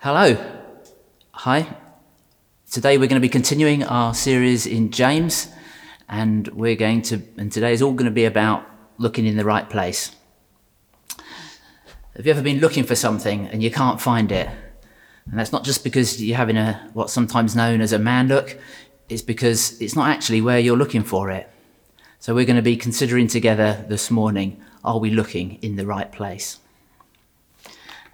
Hello. Hi. Today we're going to be continuing our series in James, and we're going to, and today is all going to be about looking in the right place. Have you ever been looking for something and you can't find it? And that's not just because you're having a, what's sometimes known as a man look, it's because it's not actually where you're looking for it. So we're going to be considering together this morning, are we looking in the right place?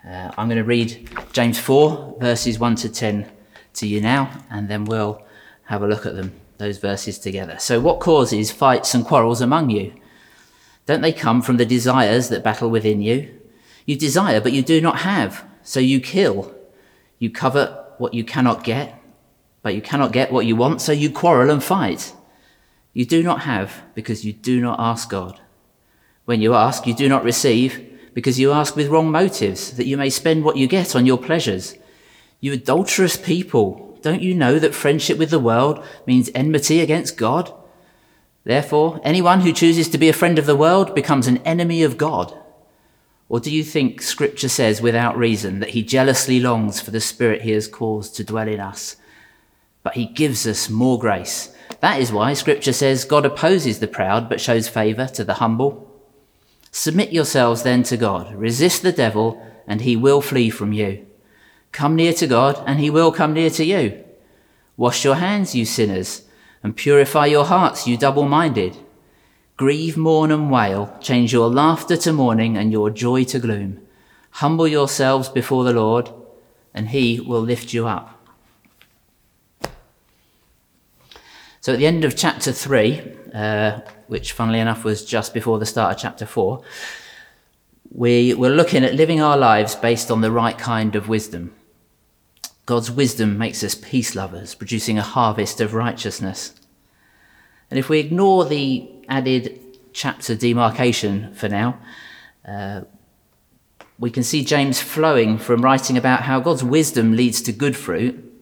Uh, I'm going to read James 4, verses 1 to 10 to you now, and then we'll have a look at them, those verses together. So, what causes fights and quarrels among you? Don't they come from the desires that battle within you? You desire, but you do not have, so you kill. You covet what you cannot get, but you cannot get what you want, so you quarrel and fight. You do not have because you do not ask God. When you ask, you do not receive because you ask with wrong motives, that you may spend what you get on your pleasures. You adulterous people, don't you know that friendship with the world means enmity against God? Therefore, anyone who chooses to be a friend of the world becomes an enemy of God. Or do you think Scripture says without reason that he jealously longs for the Spirit he has caused to dwell in us? But he gives us more grace. That is why Scripture says God opposes the proud but shows favour to the humble. Submit yourselves then to God. Resist the devil, and he will flee from you. Come near to God, and he will come near to you. Wash your hands, you sinners, and purify your hearts, you double minded. Grieve, mourn, and wail. Change your laughter to mourning and your joy to gloom. Humble yourselves before the Lord, and he will lift you up. So at the end of chapter 3, uh, which funnily enough was just before the start of chapter 4, we were looking at living our lives based on the right kind of wisdom. God's wisdom makes us peace lovers, producing a harvest of righteousness. And if we ignore the added chapter demarcation for now, uh, we can see James flowing from writing about how God's wisdom leads to good fruit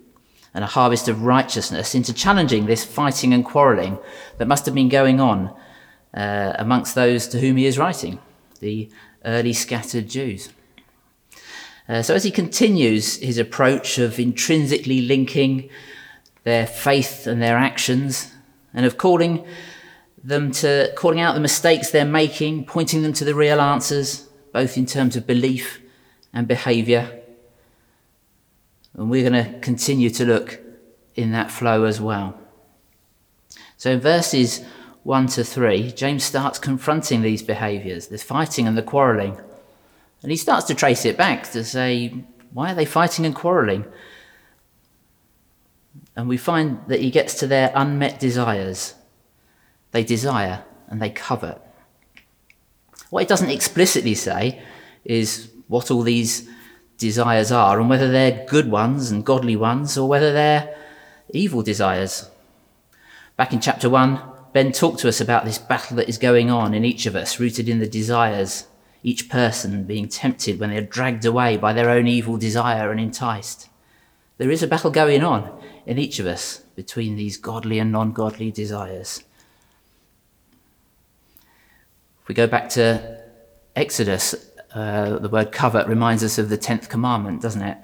and a harvest of righteousness into challenging this fighting and quarrelling that must have been going on uh, amongst those to whom he is writing, the early scattered Jews. Uh, so as he continues his approach of intrinsically linking their faith and their actions, and of calling them to calling out the mistakes they're making, pointing them to the real answers, both in terms of belief and behaviour, and we're going to continue to look in that flow as well. So in verses 1 to 3, James starts confronting these behaviours, the fighting and the quarrelling. And he starts to trace it back to say, why are they fighting and quarrelling? And we find that he gets to their unmet desires. They desire and they covet. What he doesn't explicitly say is what all these desires are and whether they're good ones and godly ones or whether they're evil desires. Back in chapter 1, Ben talked to us about this battle that is going on in each of us, rooted in the desires, each person being tempted when they're dragged away by their own evil desire and enticed. There is a battle going on in each of us between these godly and non godly desires. If we go back to Exodus, uh, the word covet reminds us of the 10th commandment, doesn't it?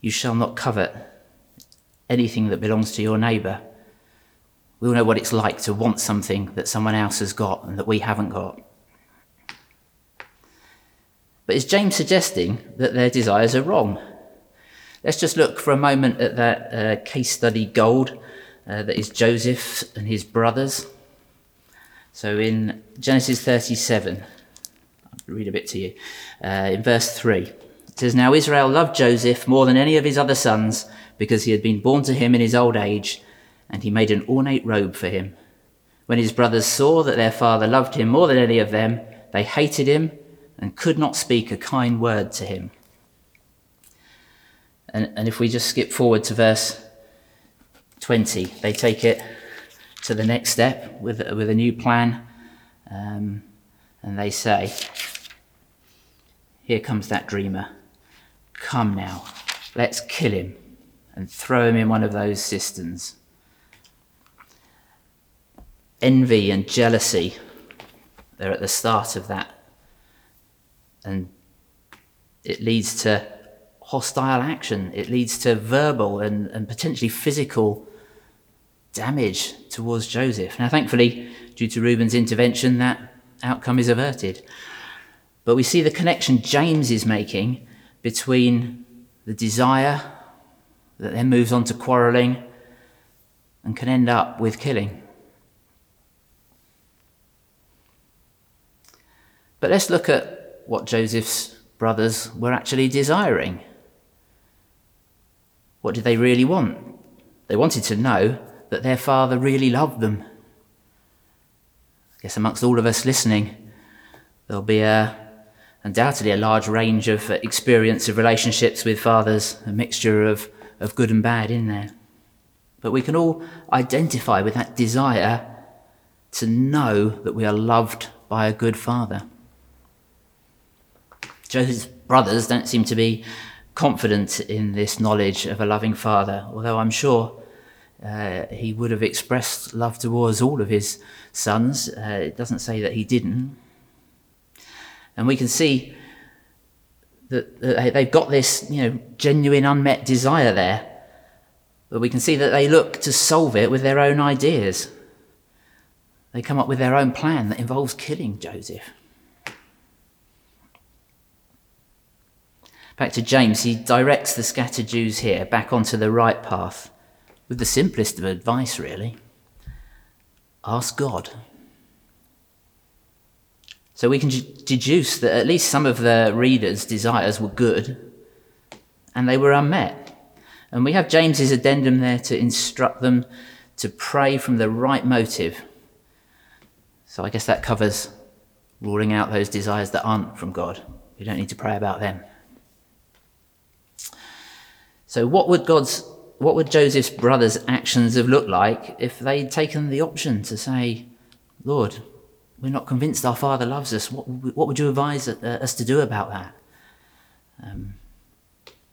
You shall not covet anything that belongs to your neighbour. We all know what it's like to want something that someone else has got and that we haven't got. But is James suggesting that their desires are wrong? Let's just look for a moment at that uh, case study gold uh, that is Joseph and his brothers. So in Genesis 37, read a bit to you. Uh, in verse 3, it says, Now Israel loved Joseph more than any of his other sons because he had been born to him in his old age, and he made an ornate robe for him. When his brothers saw that their father loved him more than any of them, they hated him and could not speak a kind word to him. And, and if we just skip forward to verse 20, they take it to the next step with, with a new plan. Um, and they say, here comes that dreamer. Come now, let's kill him and throw him in one of those cisterns. Envy and jealousy, they're at the start of that. And it leads to hostile action. It leads to verbal and, and potentially physical damage towards Joseph. Now, thankfully, due to Reuben's intervention, that outcome is averted. But we see the connection James is making between the desire that then moves on to quarreling and can end up with killing. But let's look at what Joseph's brothers were actually desiring. What did they really want? They wanted to know that their father really loved them. I guess amongst all of us listening, there'll be a, undoubtedly a large range of experience of relationships with fathers, a mixture of, of good and bad in there. But we can all identify with that desire to know that we are loved by a good father. Joseph's brothers don't seem to be confident in this knowledge of a loving father, although I'm sure uh, he would have expressed love towards all of his sons. Uh, it doesn't say that he didn't. And we can see that, they've got this, you know, genuine unmet desire there. But we can see that they look to solve it with their own ideas. They come up with their own plan that involves killing Joseph. Back to James, he directs the scattered Jews here back onto the right path with the simplest of advice, really ask God. So we can deduce that at least some of the readers' desires were good and they were unmet. And we have James's addendum there to instruct them to pray from the right motive. So I guess that covers ruling out those desires that aren't from God. We don't need to pray about them. So, what would God's, what would Joseph's brothers' actions have looked like if they'd taken the option to say, Lord, we're not convinced our Father loves us. What, what would you advise uh, us to do about that? Um,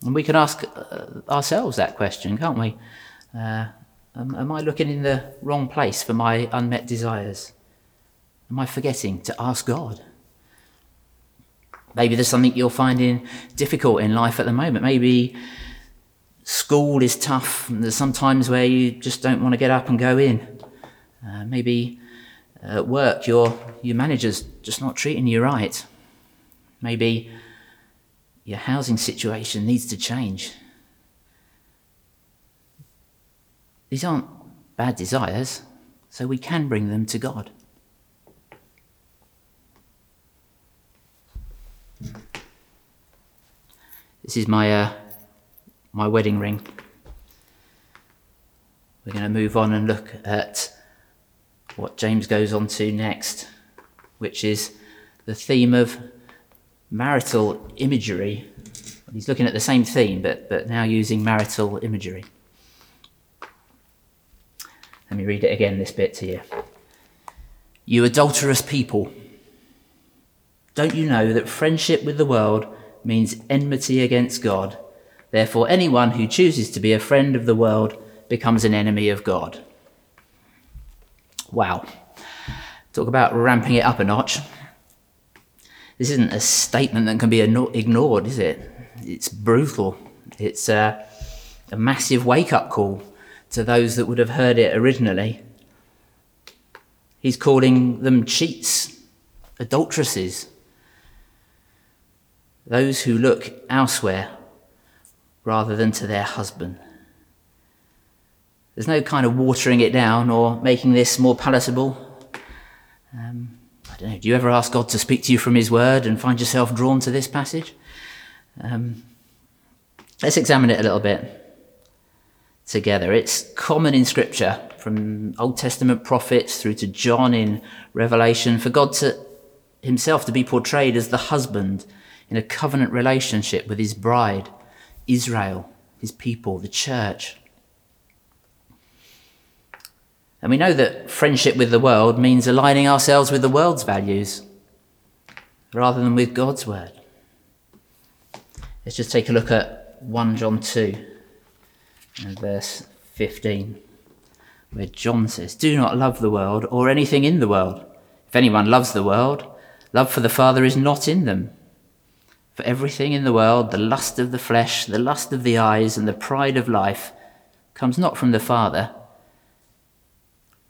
and we can ask uh, ourselves that question, can't we? Uh, am, I looking in the wrong place for my unmet desires? Am I forgetting to ask God? Maybe there's something you're finding difficult in life at the moment. Maybe School is tough. There's sometimes where you just don't want to get up and go in. Uh, maybe at work, your, your manager's just not treating you right. Maybe your housing situation needs to change. These aren't bad desires, so we can bring them to God. This is my uh, my wedding ring. We're going to move on and look at what James goes on to next, which is the theme of marital imagery. He's looking at the same theme, but, but now using marital imagery. Let me read it again, this bit to you. You adulterous people, don't you know that friendship with the world means enmity against God? Therefore, anyone who chooses to be a friend of the world becomes an enemy of God. Wow. Talk about ramping it up a notch. This isn't a statement that can be ignored, is it? It's brutal. It's a, a massive wake up call to those that would have heard it originally. He's calling them cheats, adulteresses, those who look elsewhere rather than to their husband. There's no kind of watering it down or making this more palatable. Um, I don't know. Do you ever ask God to speak to you from His Word and find yourself drawn to this passage? Um, let's examine it a little bit together. It's common in Scripture, from Old Testament prophets through to John in Revelation, for God to Himself to be portrayed as the husband in a covenant relationship with His bride. Israel, his people, the church. And we know that friendship with the world means aligning ourselves with the world's values rather than with God's word. Let's just take a look at 1 John 2 and verse 15, where John says, Do not love the world or anything in the world. If anyone loves the world, love for the Father is not in them. For everything in the world, the lust of the flesh, the lust of the eyes, and the pride of life, comes not from the Father,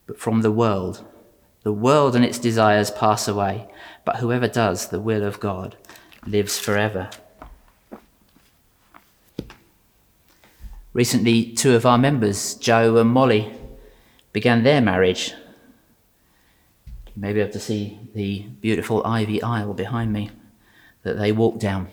but from the world. The world and its desires pass away, but whoever does the will of God lives forever. Recently, two of our members, Joe and Molly, began their marriage. You may be able to see the beautiful ivy aisle behind me that they walked down.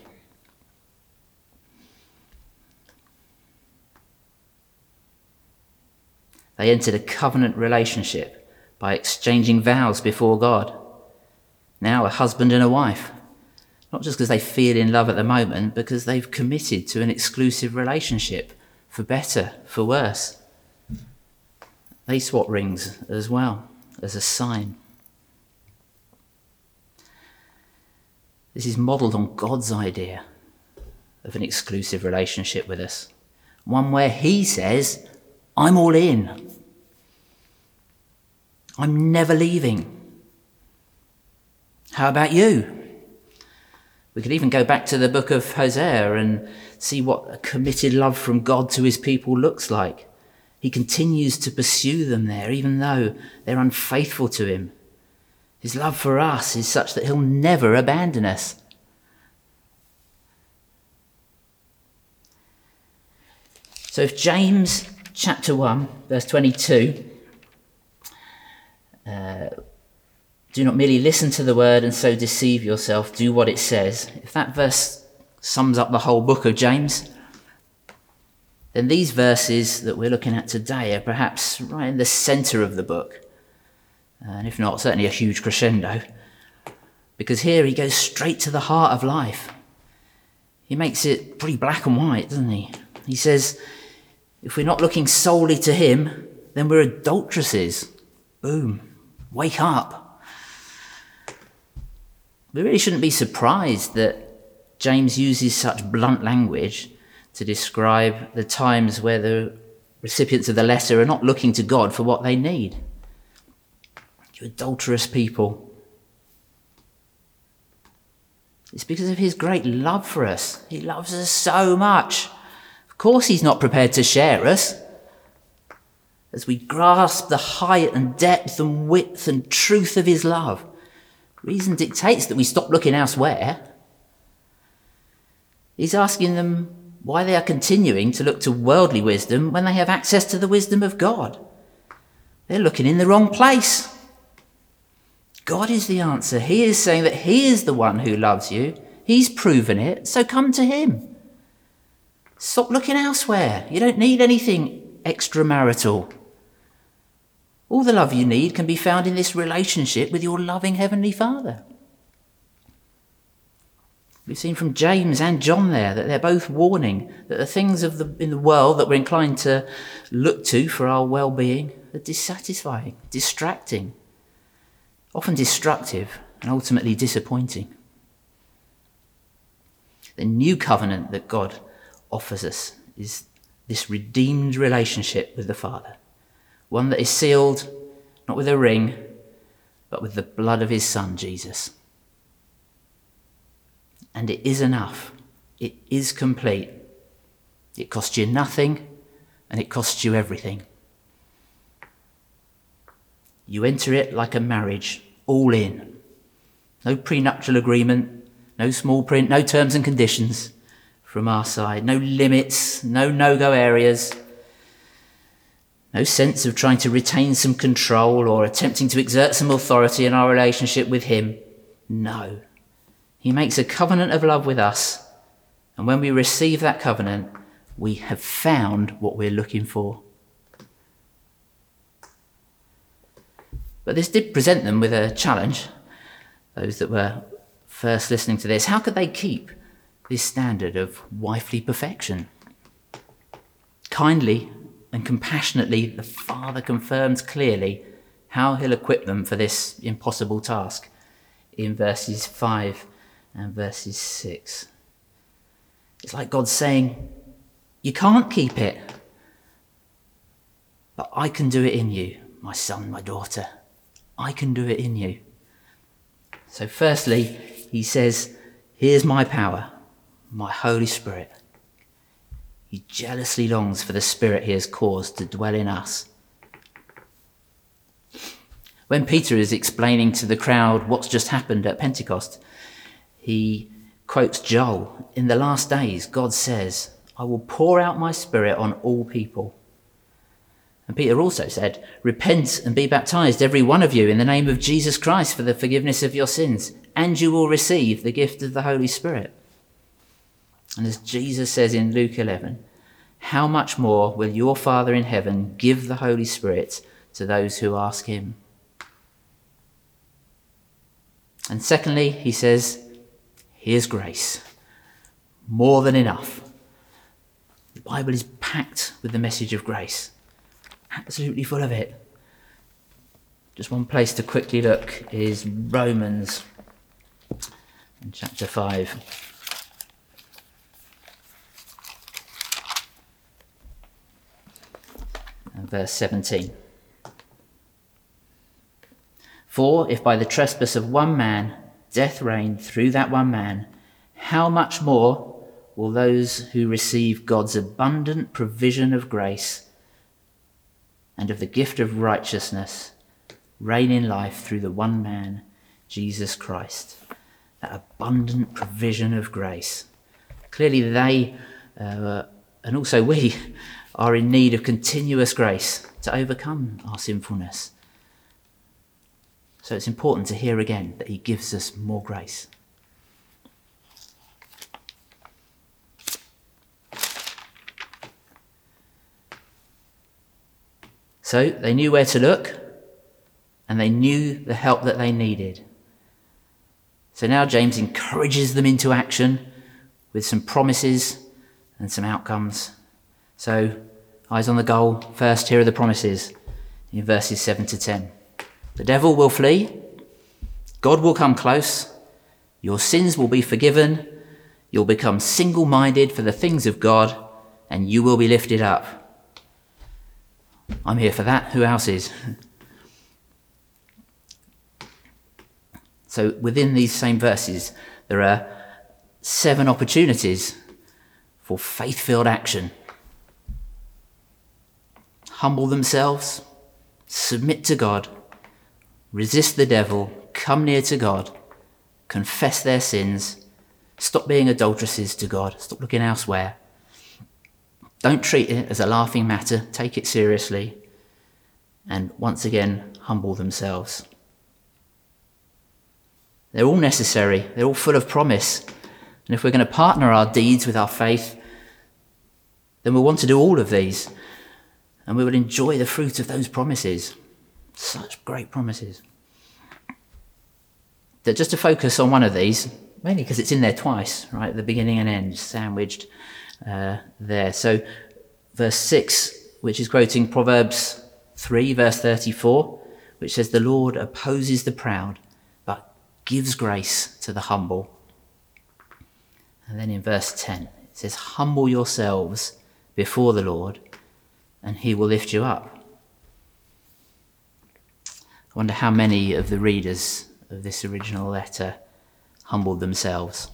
They entered a covenant relationship by exchanging vows before God. Now, a husband and a wife. Not just because they feel in love at the moment, because they've committed to an exclusive relationship, for better, for worse. They swap rings as well, as a sign. This is modelled on God's idea of an exclusive relationship with us. One where He says, I'm all in. I'm never leaving. How about you? We could even go back to the book of Hosea and see what a committed love from God to his people looks like. He continues to pursue them there, even though they're unfaithful to him. His love for us is such that he'll never abandon us. So if James chapter 1, verse 22, uh, do not merely listen to the word and so deceive yourself, do what it says. If that verse sums up the whole book of James, then these verses that we're looking at today are perhaps right in the center of the book and if not, certainly a huge crescendo. Because here he goes straight to the heart of life. He makes it pretty black and white, doesn't he? He says, if we're not looking solely to him, then we're adulteresses. Boom. Wake up. We really shouldn't be surprised that James uses such blunt language to describe the times where the recipients of the letter are not looking to God for what they need you adulterous people. It's because of his great love for us. He loves us so much. Of course, he's not prepared to share us. As we grasp the height and depth and width and truth of his love, reason dictates that we stop looking elsewhere. He's asking them why they are continuing to look to worldly wisdom when they have access to the wisdom of God. They're looking in the wrong place. God is the answer. He is saying that He is the one who loves you. He's proven it, so come to Him. Stop looking elsewhere. You don't need anything extramarital. All the love you need can be found in this relationship with your loving Heavenly Father. We've seen from James and John there that they're both warning that the things of the, in the world that we're inclined to look to for our well being are dissatisfying, distracting, often destructive and ultimately disappointing. The new covenant that God offers us is this redeemed relationship with the Father, one that is sealed not with a ring, but with the blood of his Son, Jesus. And it is enough, it is complete. It costs you nothing, and it costs you everything. You enter it like a marriage all in. No prenuptial agreement, no small print, no terms and conditions from our side, no limits, no no go areas, no sense of trying to retain some control or attempting to exert some authority in our relationship with Him. No. He makes a covenant of love with us, and when we receive that covenant, we have found what we're looking for. But this did present them with a challenge, those that were first listening to this. How could they keep this standard of wifely perfection? Kindly and compassionately, the Father confirms clearly how he'll equip them for this impossible task in verses 5 and verses 6. It's like God saying, You can't keep it, but I can do it in you, my son, my daughter. I can do it in you. So, firstly, he says, Here's my power. My Holy Spirit. He jealously longs for the Spirit he has caused to dwell in us. When Peter is explaining to the crowd what's just happened at Pentecost, he quotes Joel In the last days, God says, I will pour out my Spirit on all people. And Peter also said, Repent and be baptized, every one of you, in the name of Jesus Christ for the forgiveness of your sins, and you will receive the gift of the Holy Spirit. And as Jesus says in Luke 11, how much more will your Father in heaven give the Holy Spirit to those who ask him? And secondly, he says, Here's grace. More than enough. The Bible is packed with the message of grace absolutely full of it. Just one place to quickly look is Romans chapter 5. Verse 17. For if by the trespass of one man death reigned through that one man, how much more will those who receive God's abundant provision of grace and of the gift of righteousness reign in life through the one man, Jesus Christ. That abundant provision of grace. Clearly, they uh, and also we are in need of continuous grace to overcome our sinfulness. So it's important to hear again that He gives us more grace. So they knew where to look and they knew the help that they needed. So now James encourages them into action with some promises and some outcomes. So, eyes on the goal. First, here are the promises in verses 7 to 10. The devil will flee, God will come close, your sins will be forgiven, you'll become single minded for the things of God, and you will be lifted up. I'm here for that. Who else is? So within these same verses, there are seven opportunities for faith filled action. Humble themselves, submit to God, resist the devil, come near to God, confess their sins, stop being adulteresses to God, stop looking elsewhere, don't treat it as a laughing matter, take it seriously, and once again, humble themselves. They're all necessary, they're all full of promise. And if we're going to partner our deeds with our faith, then we'll want to do all of these, and we will enjoy the fruit of those promises. Such great promises. That just to focus on one of these, mainly because it's in there twice, right? The beginning and end, sandwiched uh, there. So, verse 6, which is quoting Proverbs 3, verse 34, which says, The Lord opposes the proud, but gives grace to the humble. And then in verse 10, it says, Humble yourselves before the Lord, and he will lift you up. I wonder how many of the readers of this original letter humbled themselves.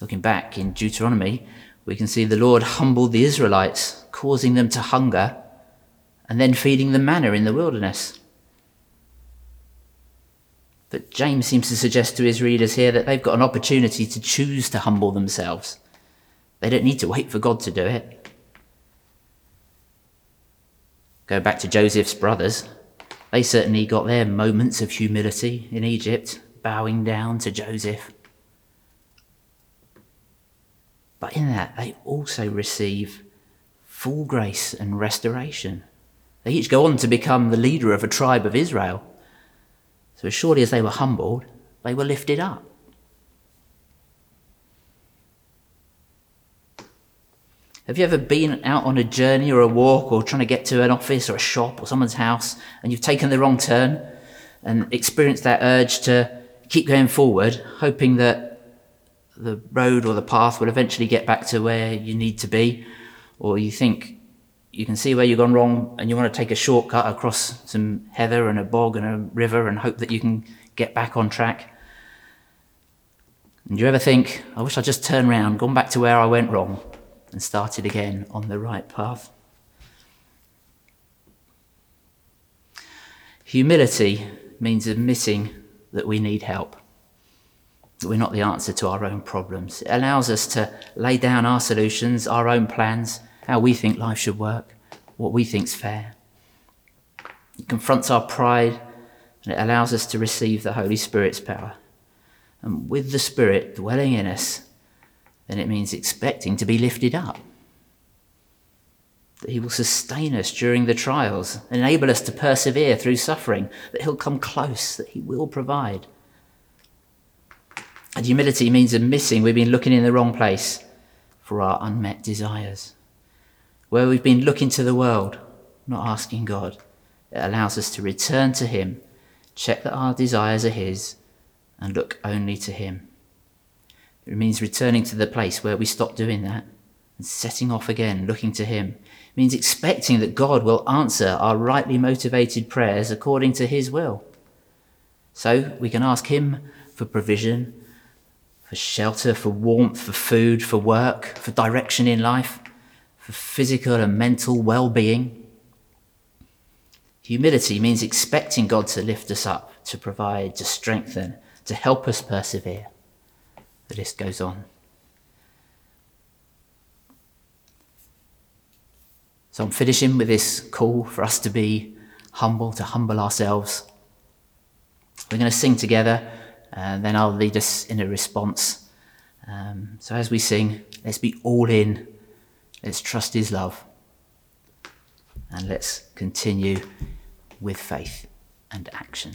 Looking back in Deuteronomy, we can see the Lord humbled the Israelites, causing them to hunger, and then feeding them manna in the wilderness. But James seems to suggest to his readers here that they've got an opportunity to choose to humble themselves. They don't need to wait for God to do it. Go back to Joseph's brothers. They certainly got their moments of humility in Egypt, bowing down to Joseph. But in that, they also receive full grace and restoration. They each go on to become the leader of a tribe of Israel. So, as surely as they were humbled, they were lifted up. Have you ever been out on a journey or a walk or trying to get to an office or a shop or someone's house and you've taken the wrong turn and experienced that urge to keep going forward, hoping that the road or the path will eventually get back to where you need to be, or you think you can see where you've gone wrong and you want to take a shortcut across some heather and a bog and a river and hope that you can get back on track. And do you ever think, I wish I'd just turned round, gone back to where I went wrong, and started again on the right path? Humility means admitting that we need help, that we're not the answer to our own problems. It allows us to lay down our solutions, our own plans, how we think life should work, what we think's fair. It confronts our pride and it allows us to receive the Holy Spirit's power. And with the Spirit dwelling in us, then it means expecting to be lifted up. That He will sustain us during the trials, enable us to persevere through suffering, that He'll come close, that He will provide. And humility means admitting we've been looking in the wrong place for our unmet desires. Where we've been looking to the world, not asking God, it allows us to return to Him check that our desires are His, and look only to Him. It means returning to the place where we stopped doing that and setting off again, looking to Him. It means expecting that God will answer our rightly motivated prayers according to His will. So we can ask Him for provision, for shelter, for warmth, for food, for work, for direction in life, for physical and mental well being. Humility means expecting God to lift us up, to provide, to strengthen, to help us persevere. The list goes on. So I'm finishing with this call for us to be humble, to humble ourselves. We're going to sing together, and then I'll lead us in a response. Um, so as we sing, let's be all in. Let's trust His love. And let's continue with faith and action.